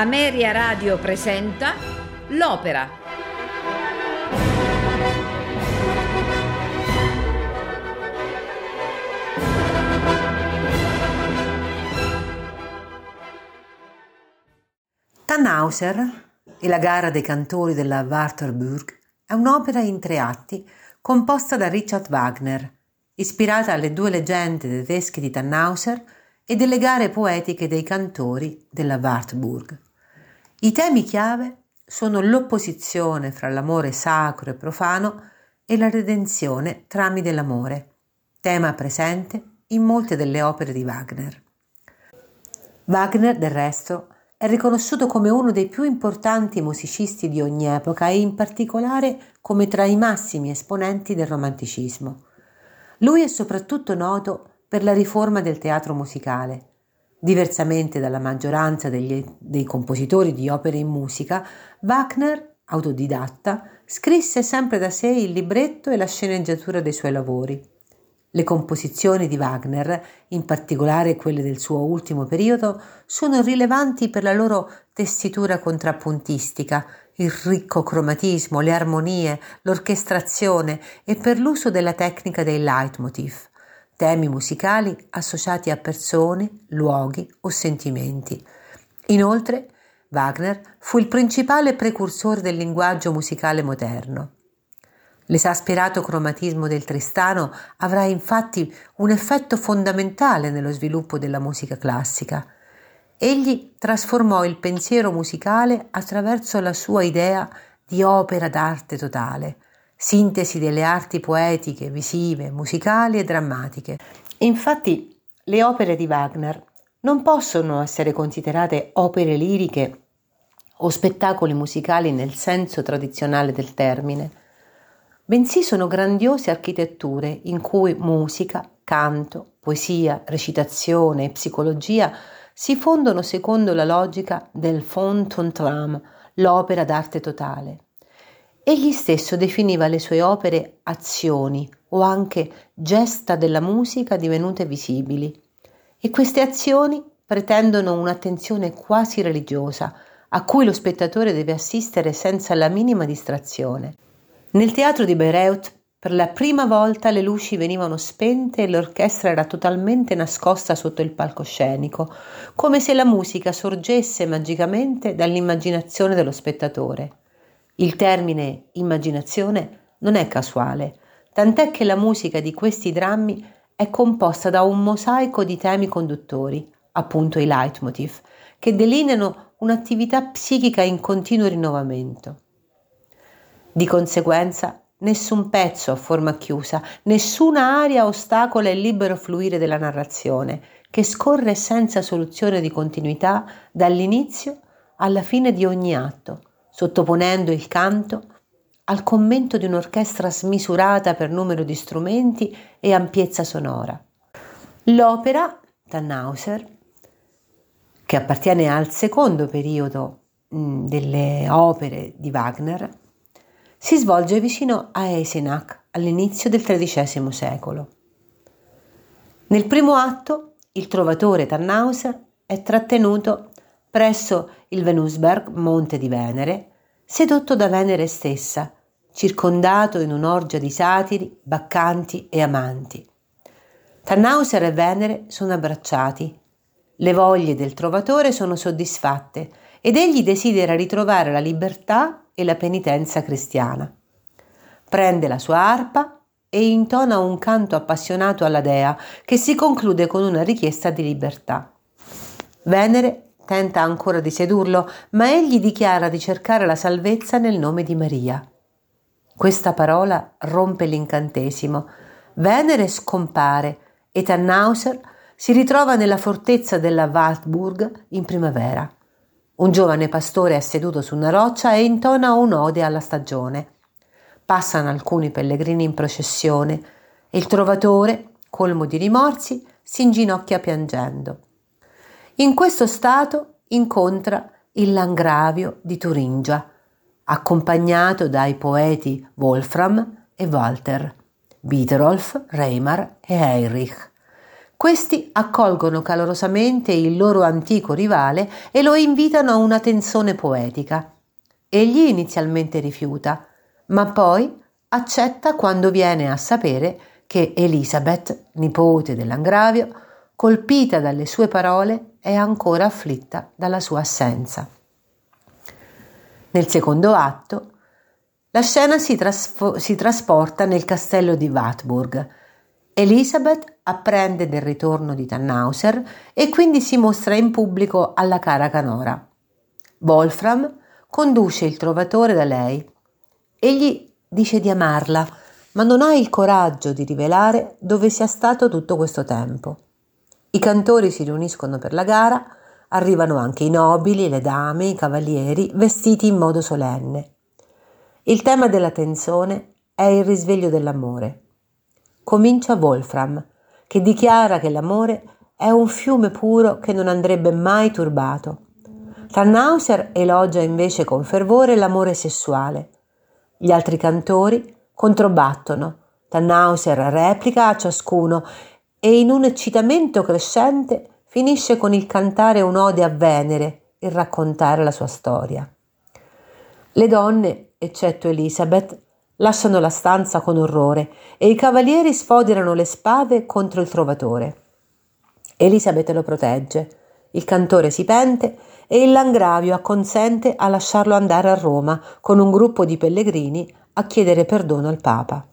Ameria Radio presenta L'Opera. Tannhauser e la gara dei cantori della Wartburg è un'opera in tre atti composta da Richard Wagner, ispirata alle due leggende tedesche di Tannhauser e delle gare poetiche dei cantori della Wartburg. I temi chiave sono l'opposizione fra l'amore sacro e profano e la redenzione tramite l'amore, tema presente in molte delle opere di Wagner. Wagner, del resto, è riconosciuto come uno dei più importanti musicisti di ogni epoca e in particolare come tra i massimi esponenti del romanticismo. Lui è soprattutto noto per la riforma del teatro musicale, Diversamente dalla maggioranza degli, dei compositori di opere in musica, Wagner, autodidatta, scrisse sempre da sé il libretto e la sceneggiatura dei suoi lavori. Le composizioni di Wagner, in particolare quelle del suo ultimo periodo, sono rilevanti per la loro tessitura contrappuntistica, il ricco cromatismo, le armonie, l'orchestrazione e per l'uso della tecnica dei leitmotiv temi musicali associati a persone, luoghi o sentimenti. Inoltre, Wagner fu il principale precursore del linguaggio musicale moderno. L'esasperato cromatismo del Tristano avrà infatti un effetto fondamentale nello sviluppo della musica classica. Egli trasformò il pensiero musicale attraverso la sua idea di opera d'arte totale, sintesi delle arti poetiche, visive, musicali e drammatiche. Infatti le opere di Wagner non possono essere considerate opere liriche o spettacoli musicali nel senso tradizionale del termine, bensì sono grandiose architetture in cui musica, canto, poesia, recitazione e psicologia si fondono secondo la logica del trame, l'opera d'arte totale. Egli stesso definiva le sue opere azioni o anche gesta della musica divenute visibili e queste azioni pretendono un'attenzione quasi religiosa a cui lo spettatore deve assistere senza la minima distrazione. Nel teatro di Bayreuth per la prima volta le luci venivano spente e l'orchestra era totalmente nascosta sotto il palcoscenico, come se la musica sorgesse magicamente dall'immaginazione dello spettatore. Il termine immaginazione non è casuale, tant'è che la musica di questi drammi è composta da un mosaico di temi conduttori, appunto i leitmotiv, che delineano un'attività psichica in continuo rinnovamento. Di conseguenza, nessun pezzo a forma chiusa, nessuna aria ostacola il libero fluire della narrazione, che scorre senza soluzione di continuità dall'inizio alla fine di ogni atto, sottoponendo il canto al commento di un'orchestra smisurata per numero di strumenti e ampiezza sonora. L'opera, Tannhauser, che appartiene al secondo periodo mh, delle opere di Wagner, si svolge vicino a Eisenach all'inizio del XIII secolo. Nel primo atto il trovatore Tannhauser è trattenuto presso il Venusberg, monte di Venere, sedotto da Venere stessa, circondato in un'orgia di satiri, baccanti e amanti. Tannhauser e Venere sono abbracciati. Le voglie del trovatore sono soddisfatte ed egli desidera ritrovare la libertà e la penitenza cristiana. Prende la sua arpa e intona un canto appassionato alla dea che si conclude con una richiesta di libertà. Venere Tenta ancora di sedurlo, ma egli dichiara di cercare la salvezza nel nome di Maria. Questa parola rompe l'incantesimo. Venere scompare e Tannhauser si ritrova nella fortezza della Wartburg in primavera. Un giovane pastore è seduto su una roccia e intona un'ode alla stagione. Passano alcuni pellegrini in processione e il trovatore, colmo di rimorsi, si inginocchia piangendo. In questo stato incontra il Langravio di Turingia, accompagnato dai poeti Wolfram e Walter, Biederolf, Reimar e Heinrich, Questi accolgono calorosamente il loro antico rivale e lo invitano a una tensione poetica. Egli inizialmente rifiuta, ma poi accetta quando viene a sapere che Elisabeth, nipote dell'Angravio, colpita dalle sue parole, è ancora afflitta dalla sua assenza. Nel secondo atto, la scena si, trasfo- si trasporta nel castello di Wartburg. Elisabeth apprende del ritorno di Tannhauser e quindi si mostra in pubblico alla cara Canora. Wolfram conduce il trovatore da lei. Egli dice di amarla, ma non ha il coraggio di rivelare dove sia stato tutto questo tempo. I cantori si riuniscono per la gara, arrivano anche i nobili, le dame, i cavalieri, vestiti in modo solenne. Il tema della tensione è il risveglio dell'amore. Comincia Wolfram, che dichiara che l'amore è un fiume puro che non andrebbe mai turbato. Tannhauser elogia invece con fervore l'amore sessuale. Gli altri cantori controbattono. Tannhauser replica a ciascuno e in un eccitamento crescente finisce con il cantare un'ode a Venere e raccontare la sua storia. Le donne, eccetto Elisabeth, lasciano la stanza con orrore e i cavalieri sfoderano le spade contro il trovatore. Elisabeth lo protegge, il cantore si pente e il Langravio acconsente a lasciarlo andare a Roma con un gruppo di pellegrini a chiedere perdono al Papa.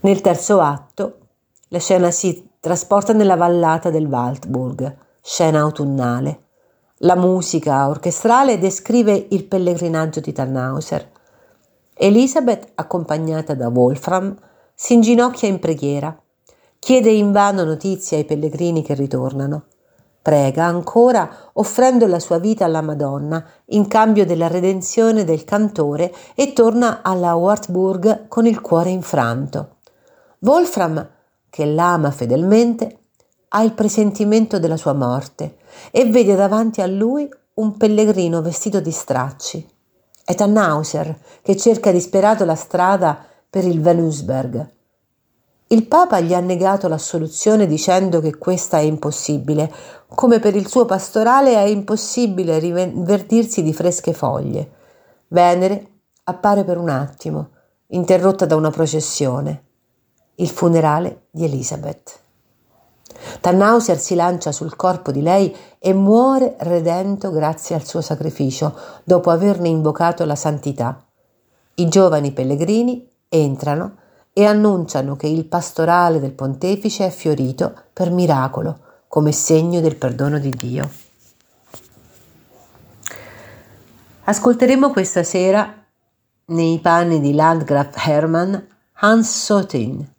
Nel terzo atto, la scena si trasporta nella vallata del Waldburg, scena autunnale. La musica orchestrale descrive il pellegrinaggio di Tannhauser. Elisabeth, accompagnata da Wolfram, si inginocchia in preghiera. Chiede invano notizie ai pellegrini che ritornano. Prega ancora offrendo la sua vita alla Madonna in cambio della redenzione del cantore e torna alla Wartburg con il cuore infranto. Wolfram, che l'ama fedelmente, ha il presentimento della sua morte e vede davanti a lui un pellegrino vestito di stracci. È Tannhauser che cerca disperato la strada per il Venusberg il Papa gli ha negato l'assoluzione dicendo che questa è impossibile, come per il suo pastorale è impossibile rivertirsi di fresche foglie. Venere appare per un attimo, interrotta da una processione. Il funerale di Elisabeth. Tannhauser si lancia sul corpo di lei e muore redento grazie al suo sacrificio, dopo averne invocato la santità. I giovani pellegrini entrano e annunciano che il pastorale del pontefice è fiorito per miracolo, come segno del perdono di Dio. Ascolteremo questa sera, nei panni di Landgraf Hermann, Hans Sotin,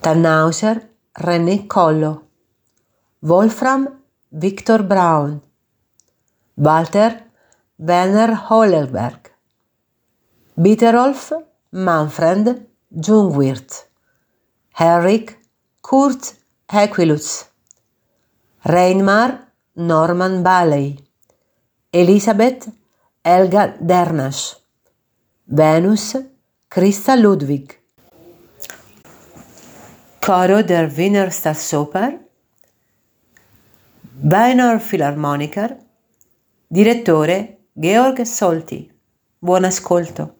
Tannhauser, René Collo, Wolfram Victor Braun, Walter Werner Hollerberg, Bitterolf Manfred Jungwirth, Henrik Kurt Equilutz, Reinmar Norman Bailey, Elisabeth Elga Dernasch, Venus Christa Ludwig, Coro der Wiener Staatsoper, Wiener Philharmoniker, direttore Georg Solti. Buon ascolto.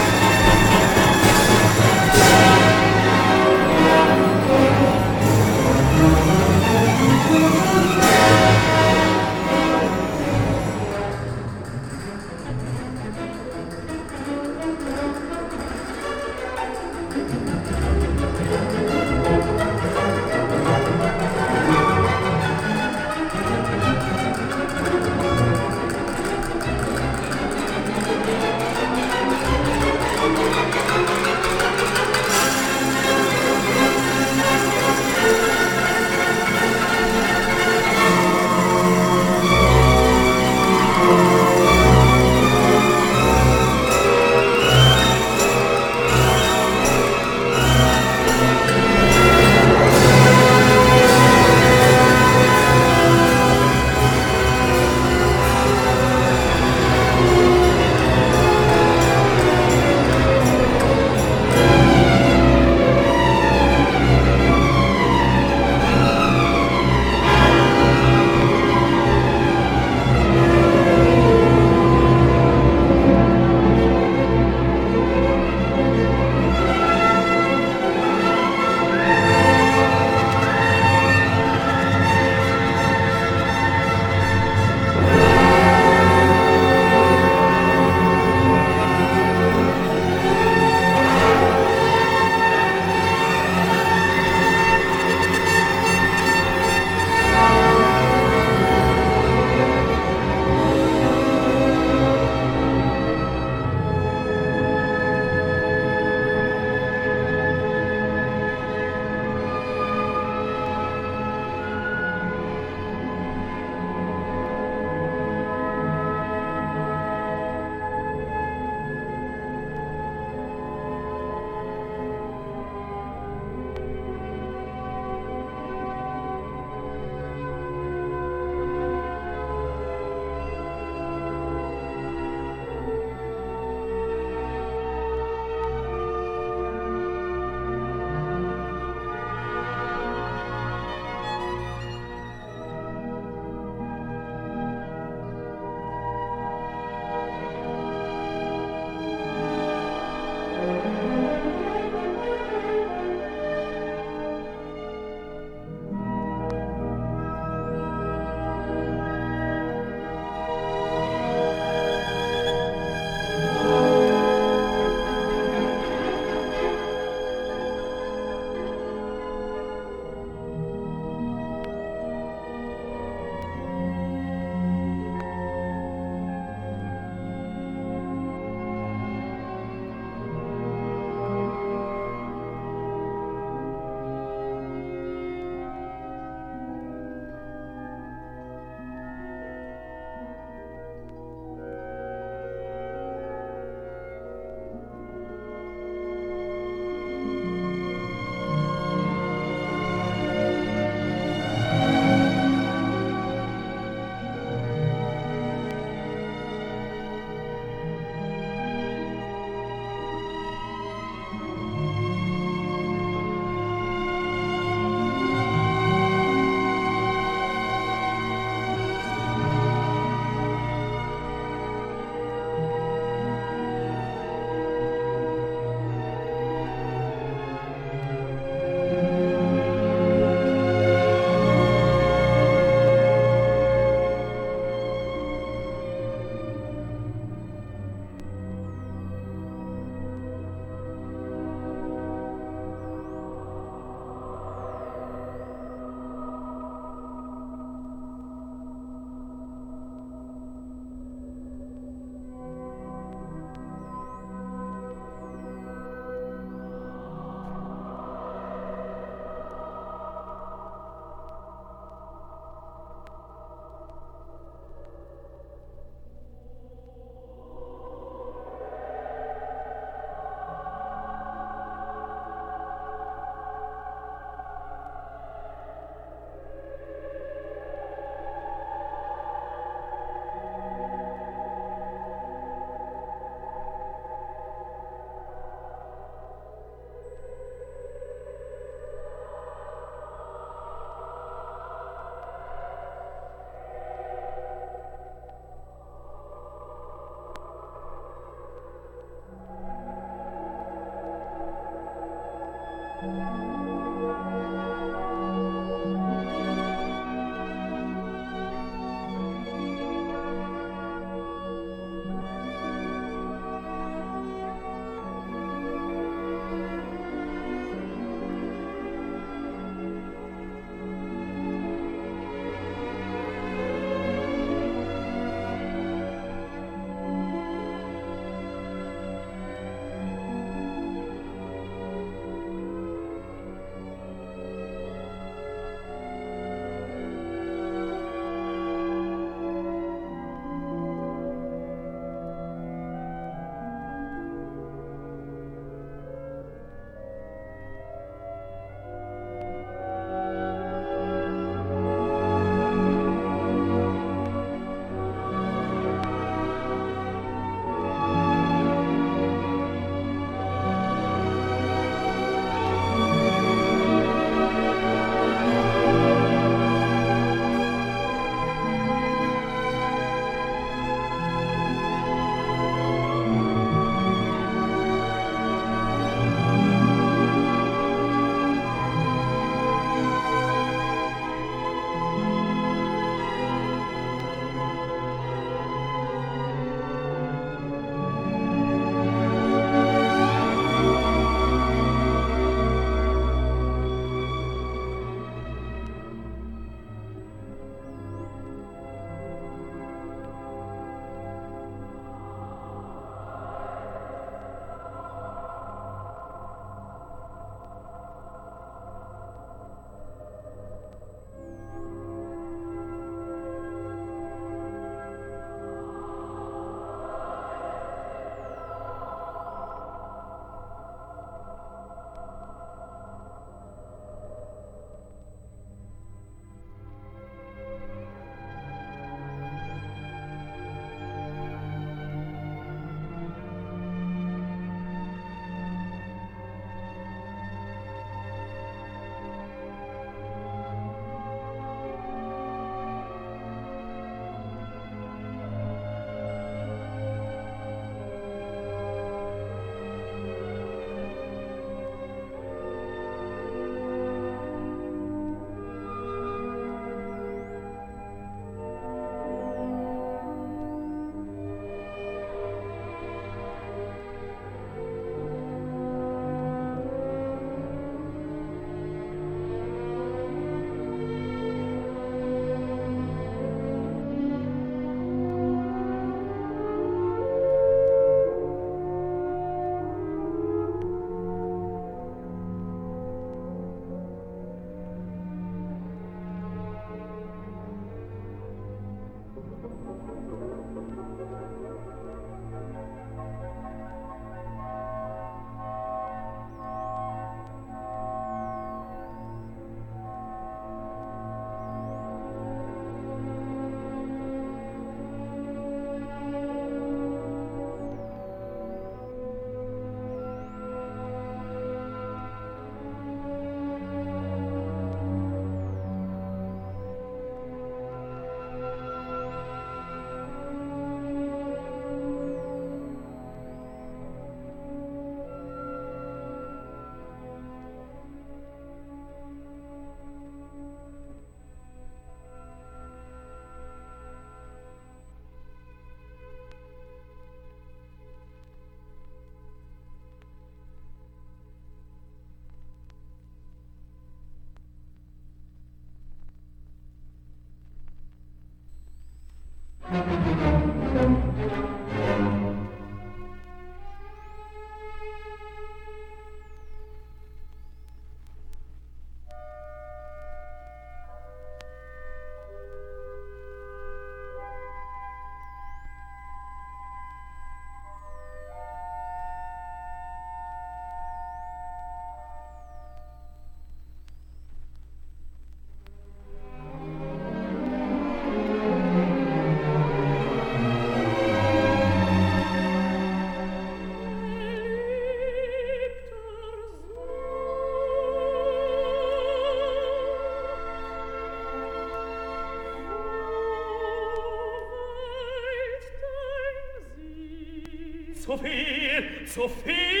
Sophie!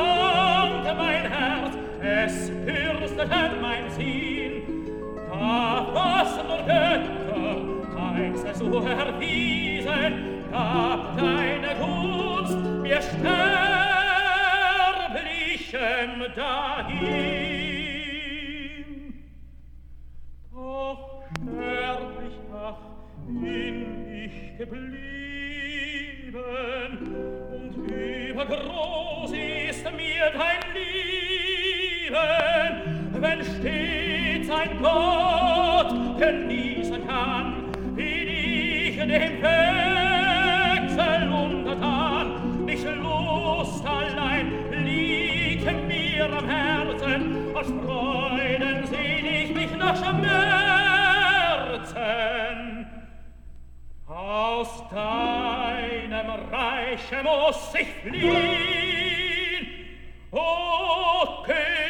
verbrannte mein Herz, es dürstete mein Sinn. Da fassen nur Götter, eins es erwiesen, gab deine Gunst mir sterblichem dahin. Doch sterblich ach, bin ich geblieben und übergroß dein Lieben, wenn stets ein Gott genießen kann, wie dich dem Wechsel untertan, nicht Lust allein liegt mir am Herzen, aus Freuden sehn ich mich nach Schmerzen. Aus deinem Reiche muss ich fliehen, o peniche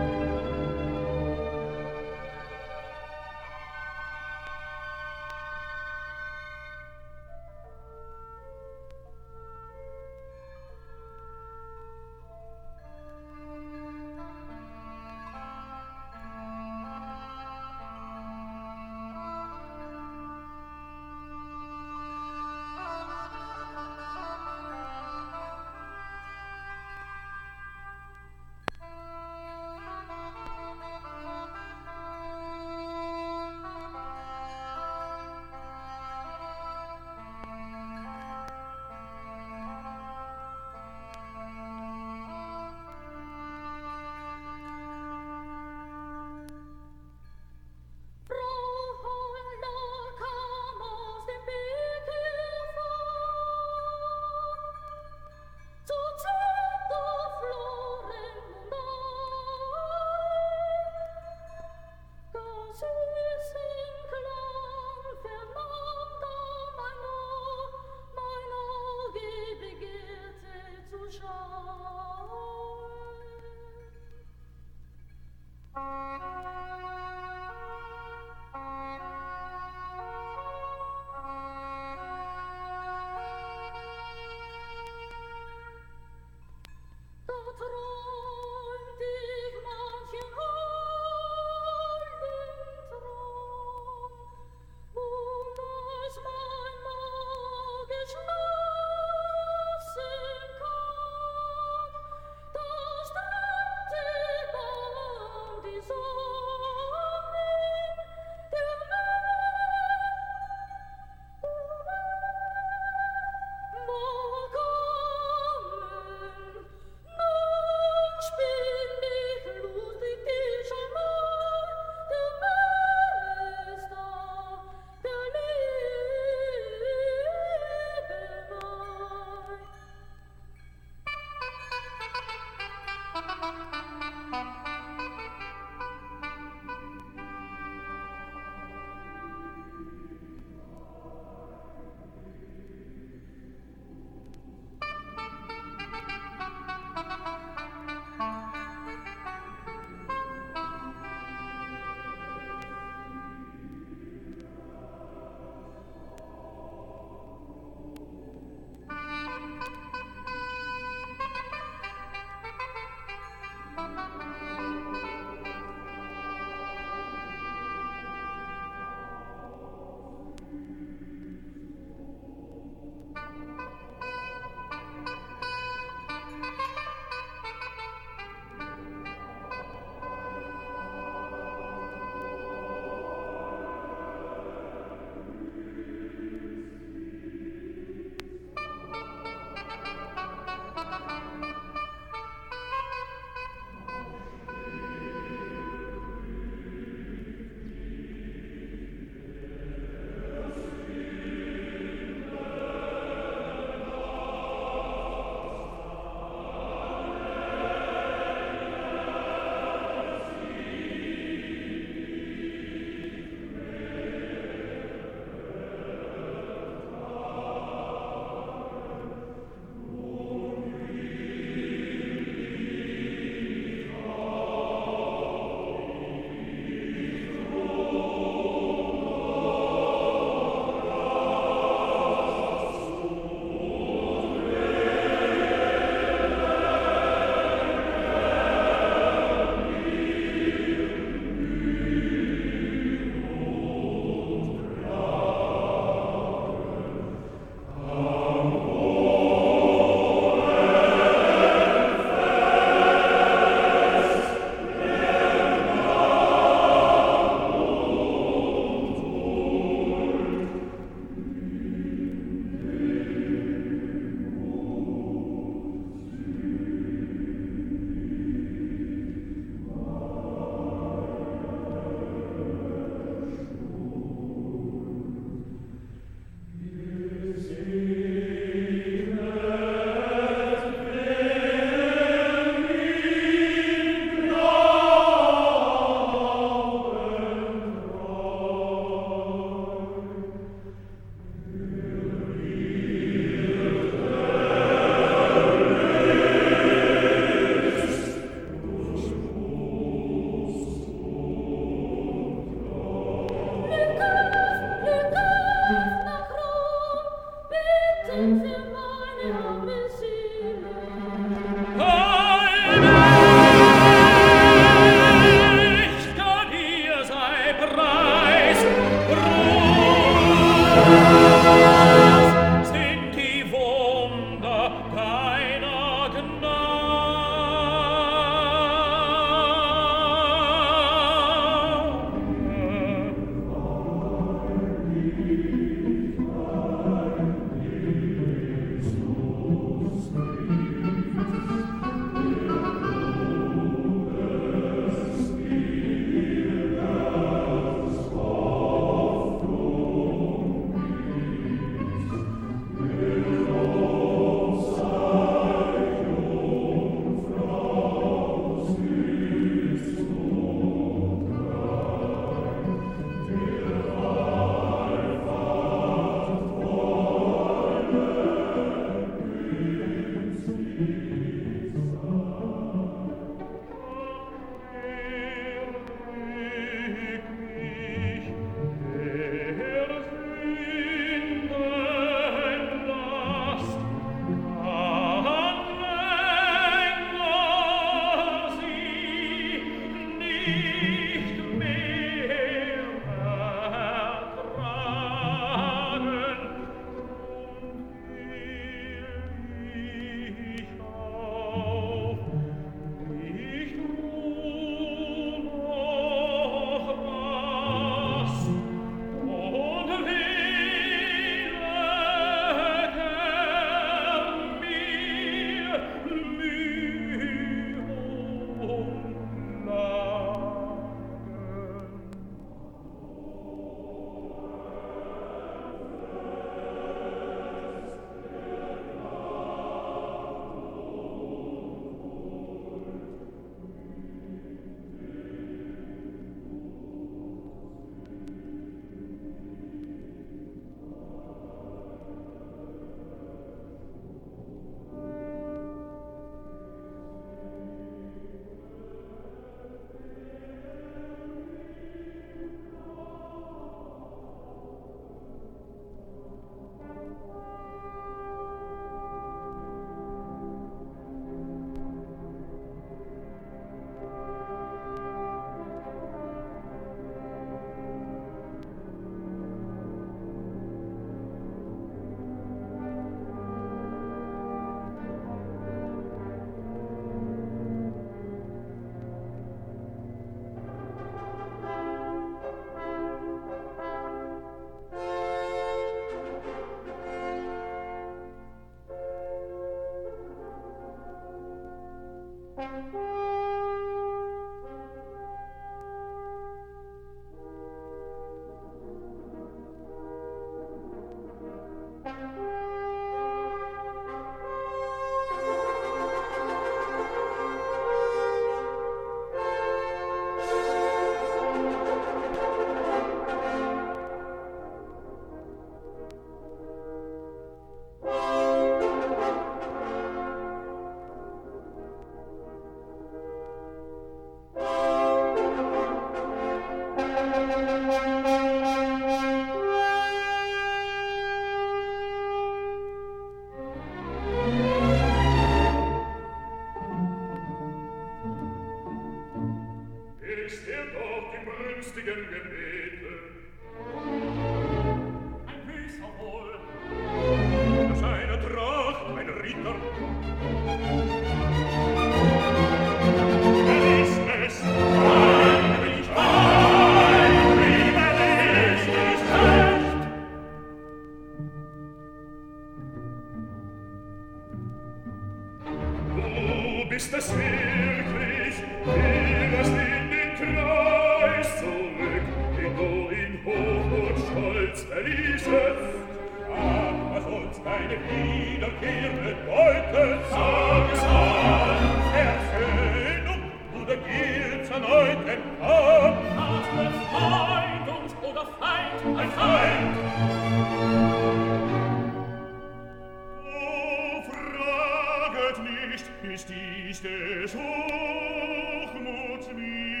nicht, ist dies des Hochmuts mir.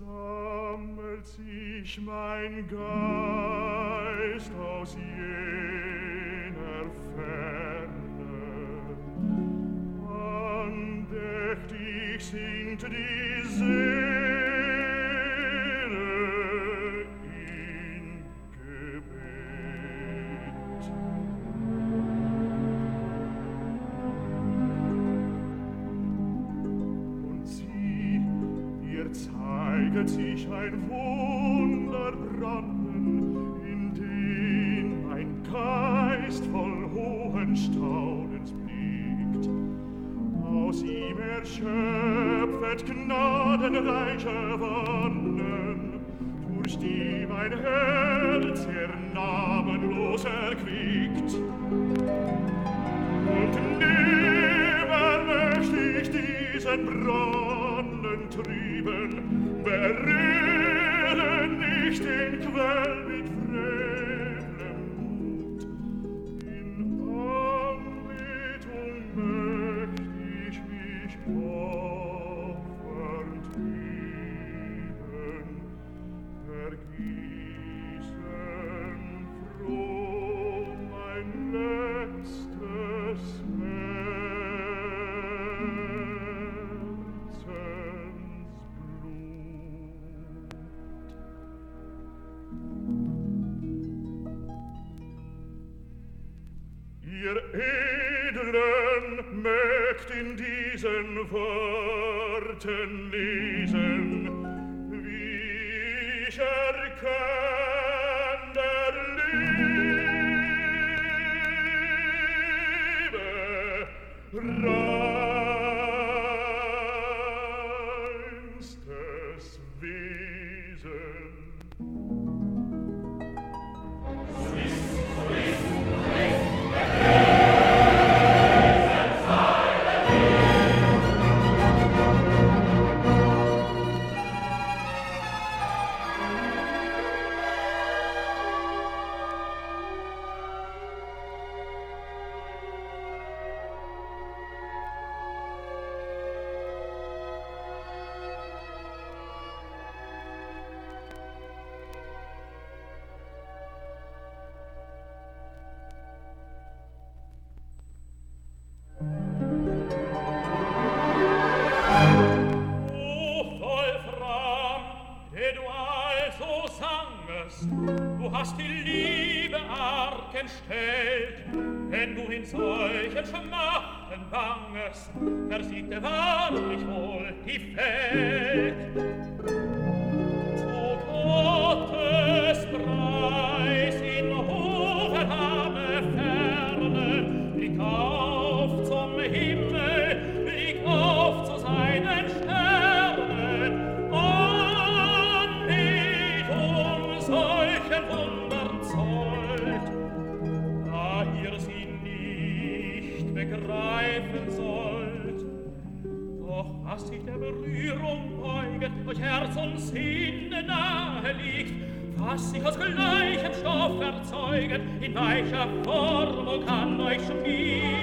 sammelt sich mein Geist. was sich aus gleichem Stoff erzeuget, in weicher Formung kann euch schon viel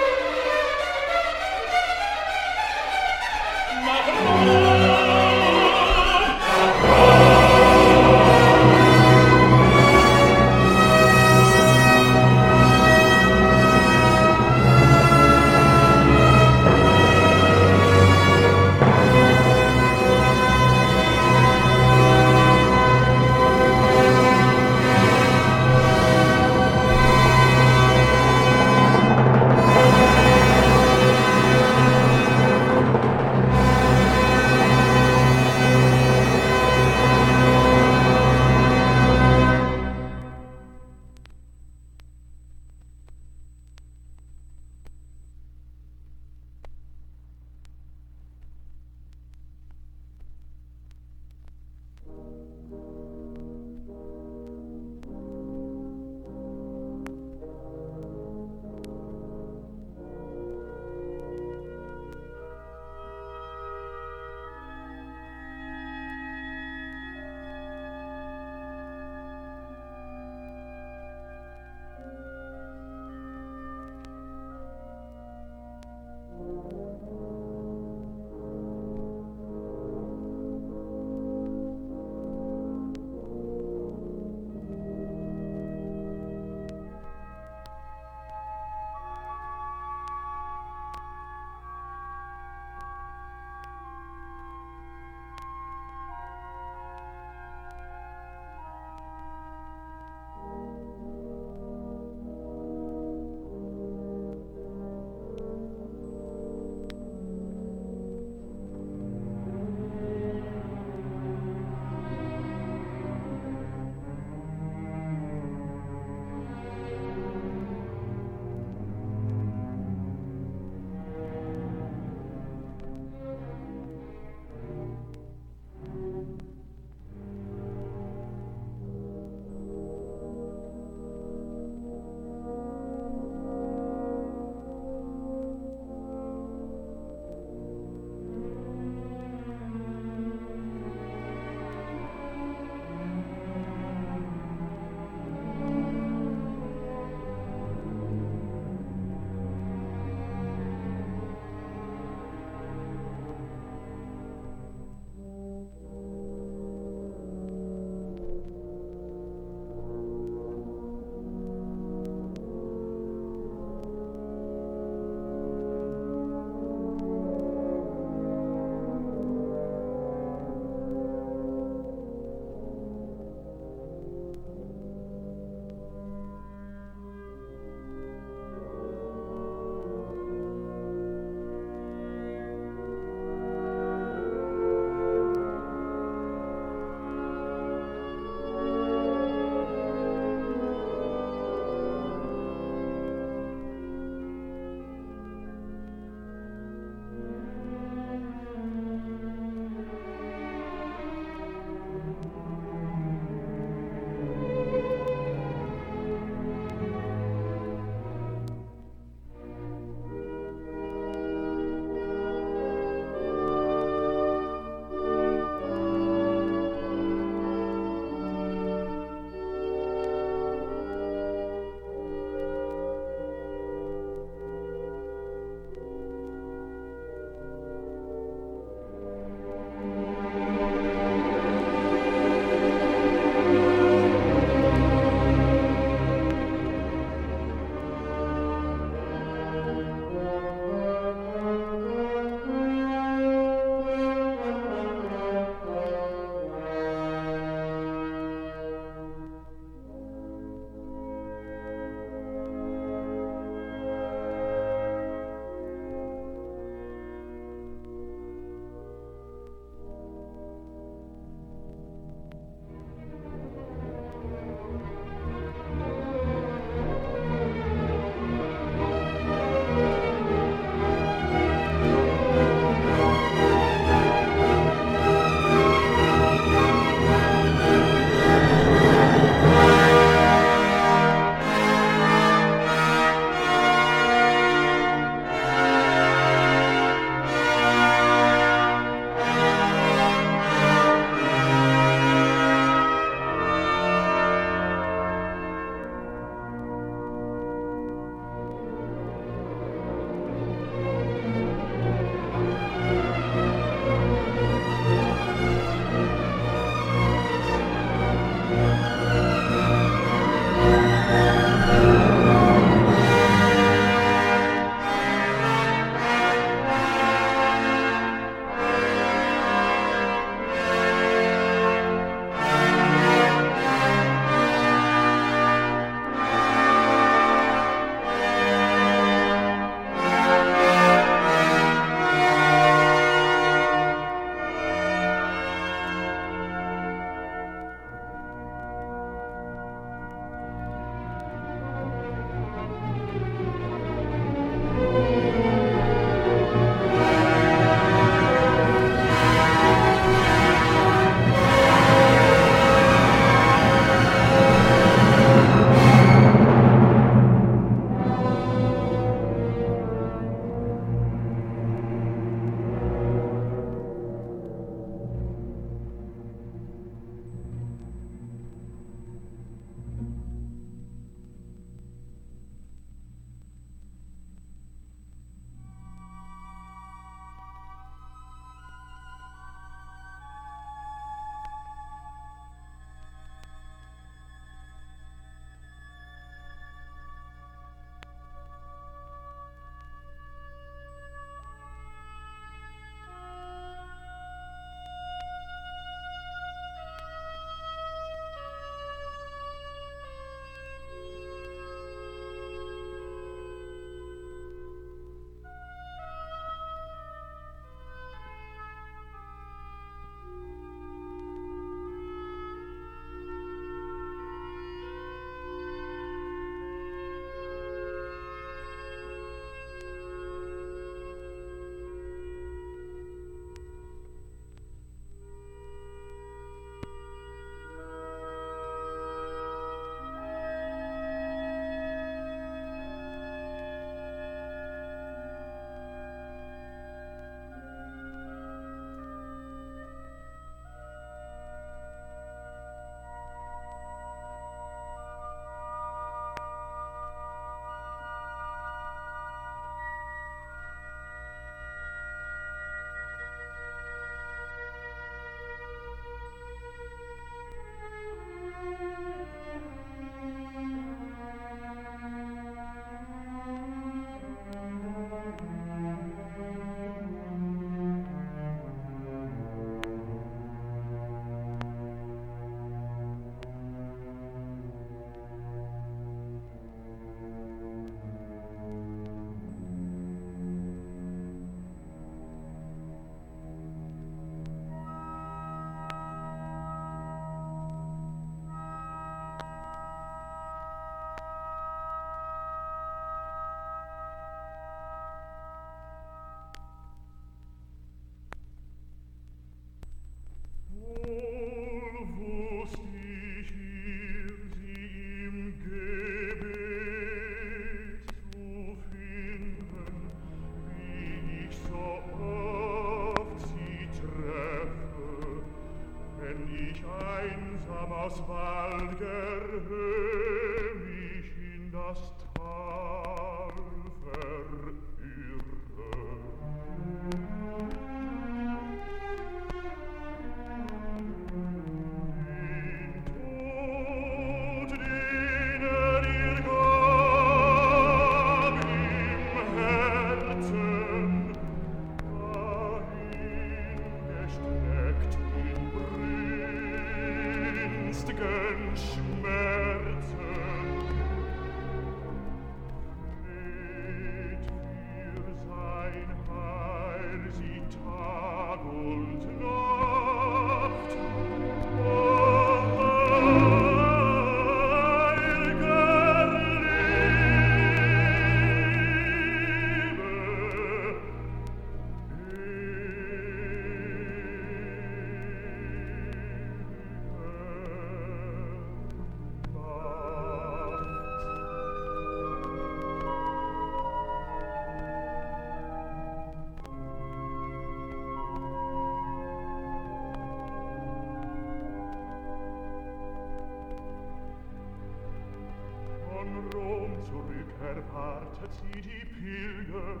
wartet sie die Pilger,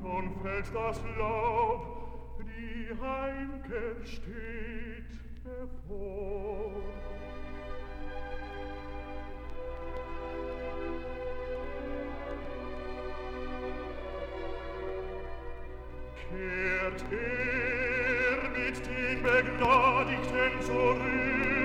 schon fällt das Laub, die Heimkehr steht bevor. Kehrt er mit den Begnadigten zurück,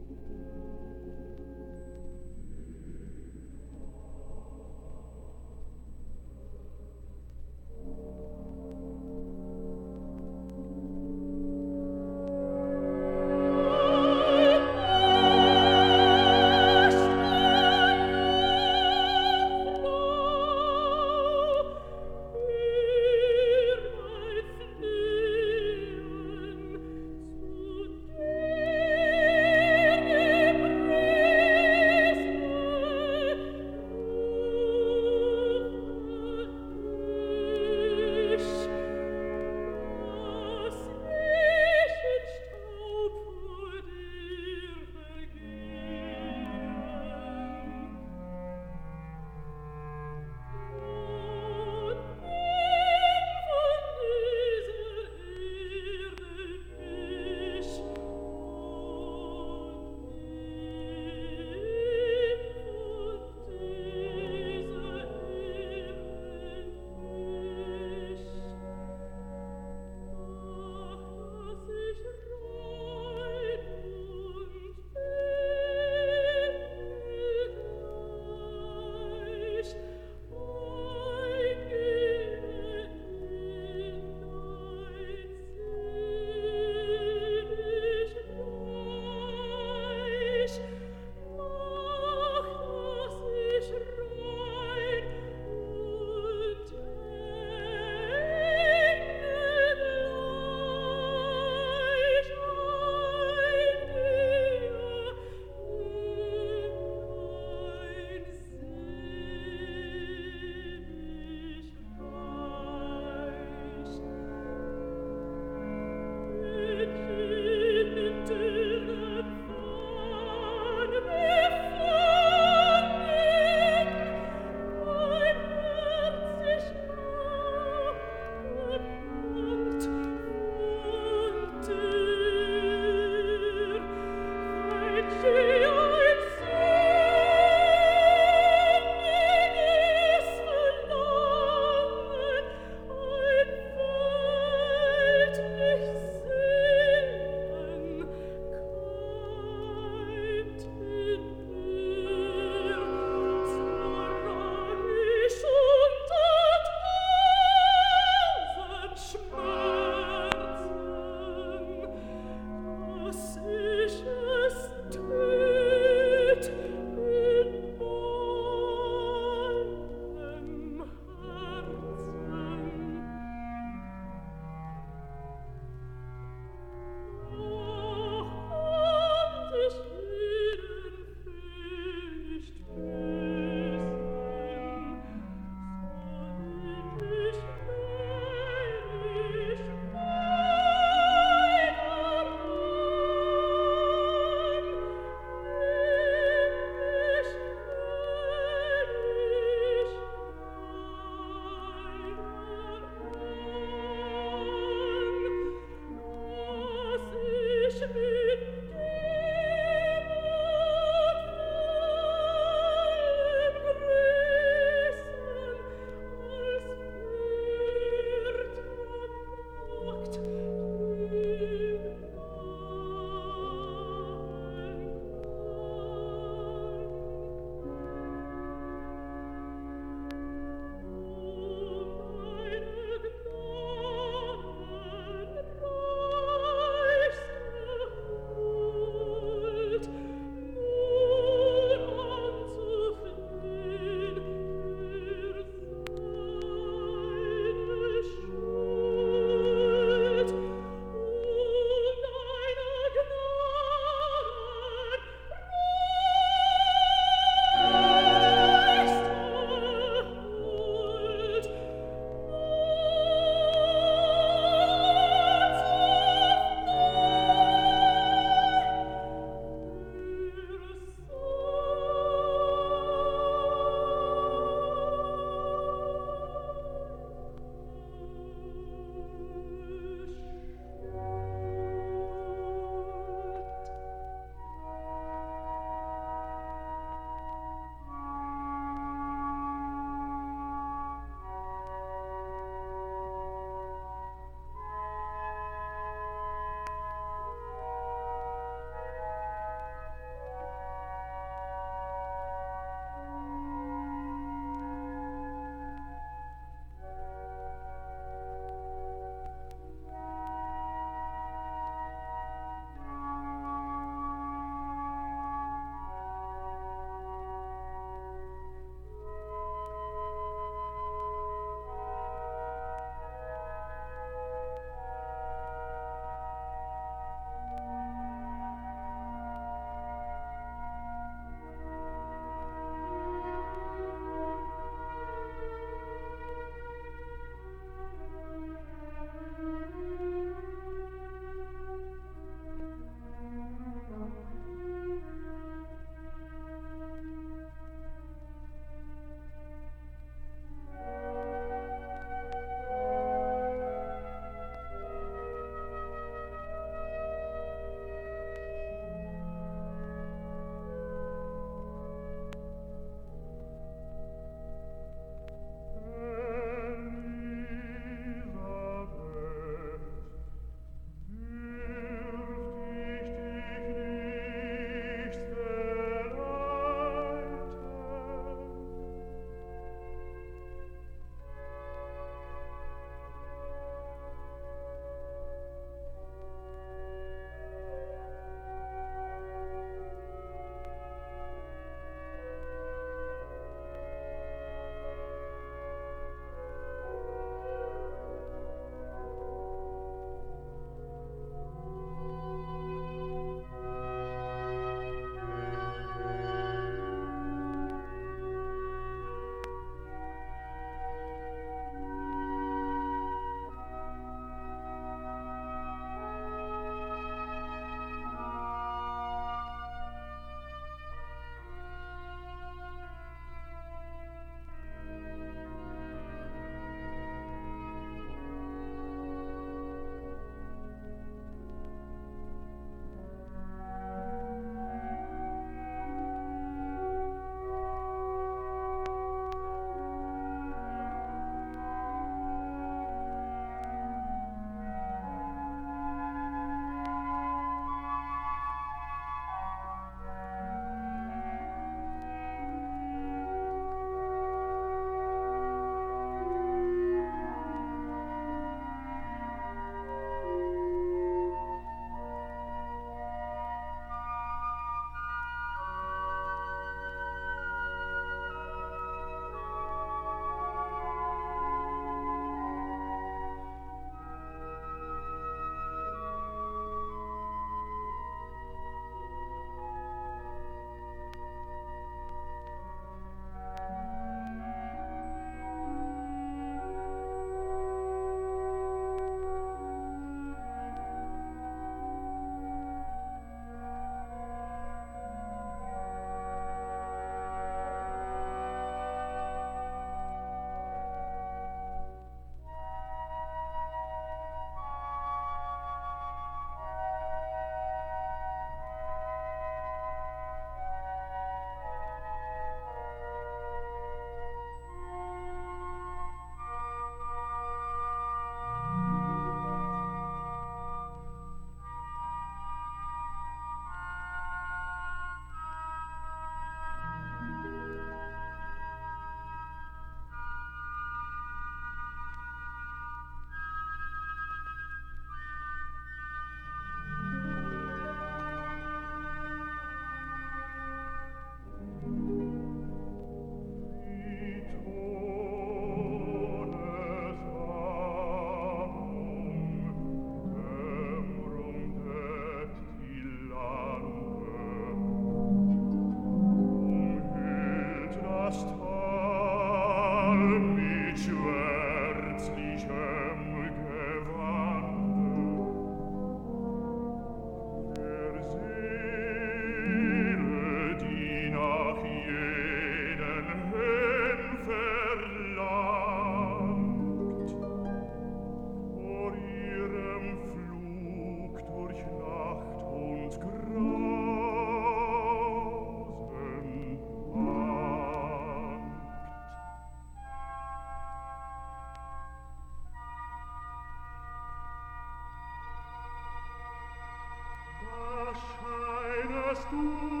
du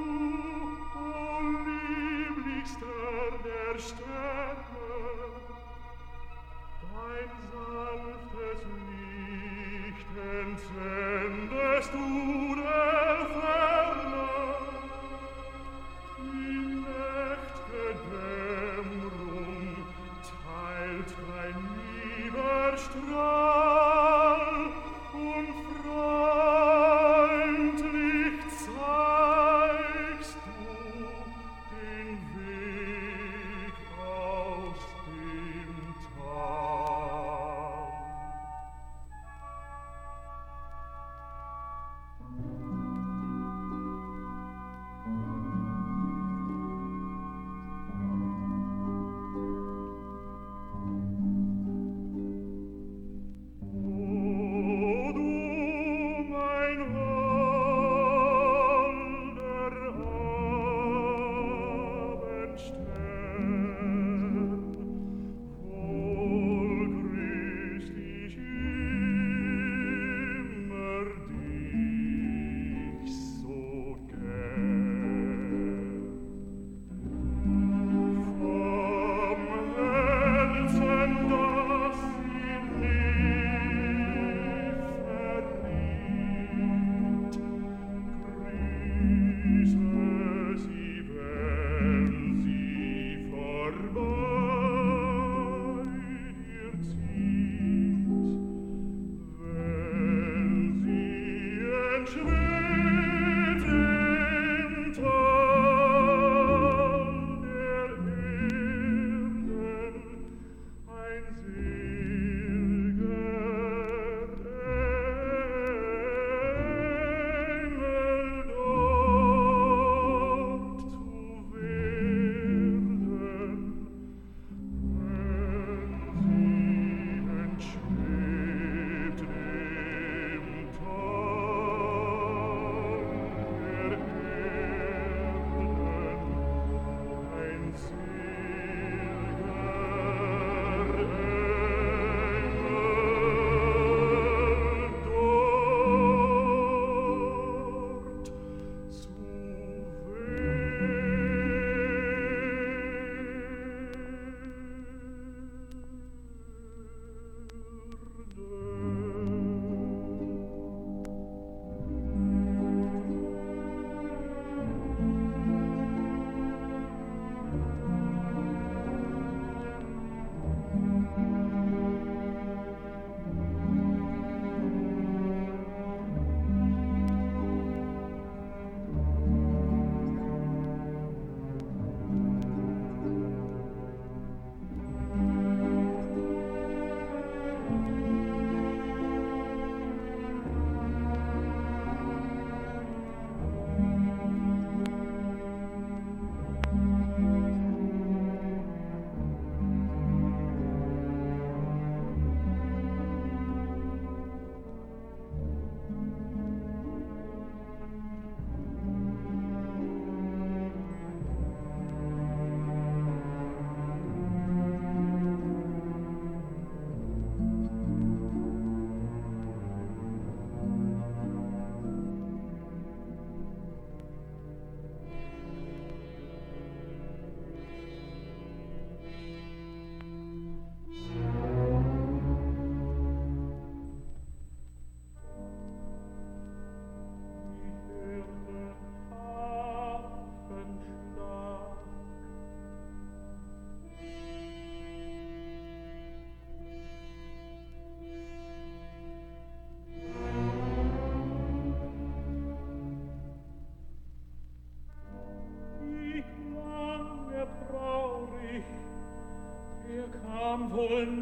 I'm wohl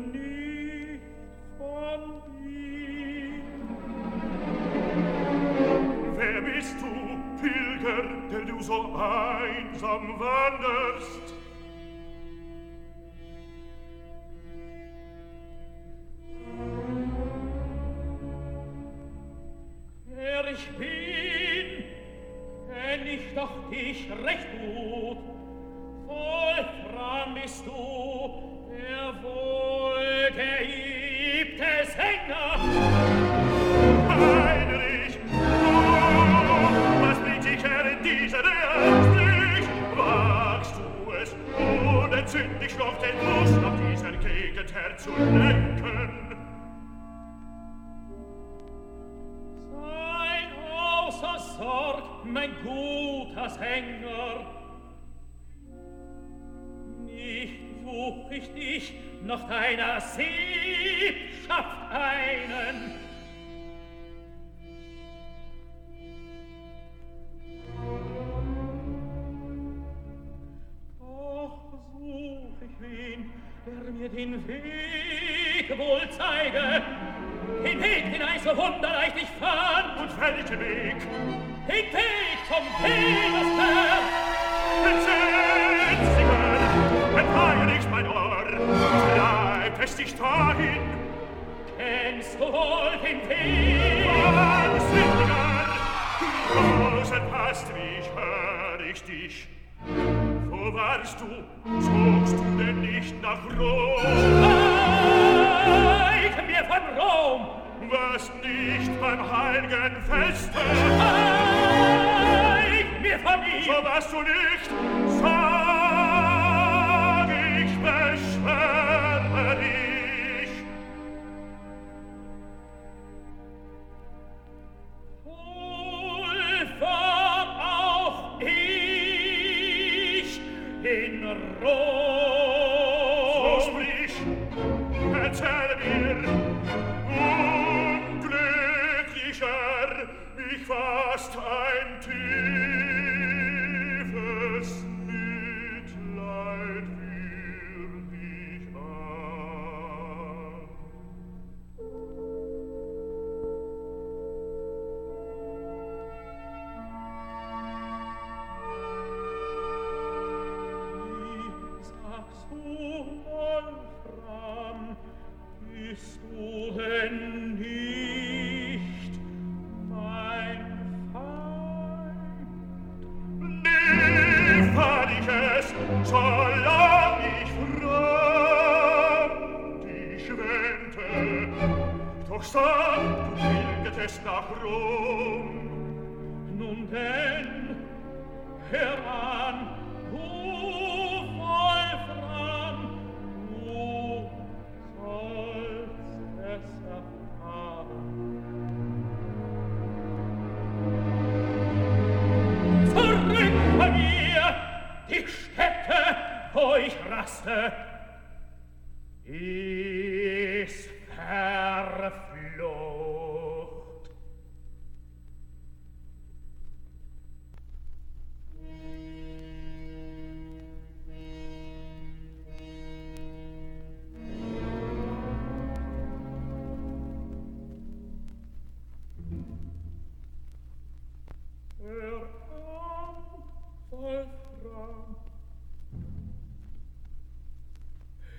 Wolfram.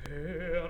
Herr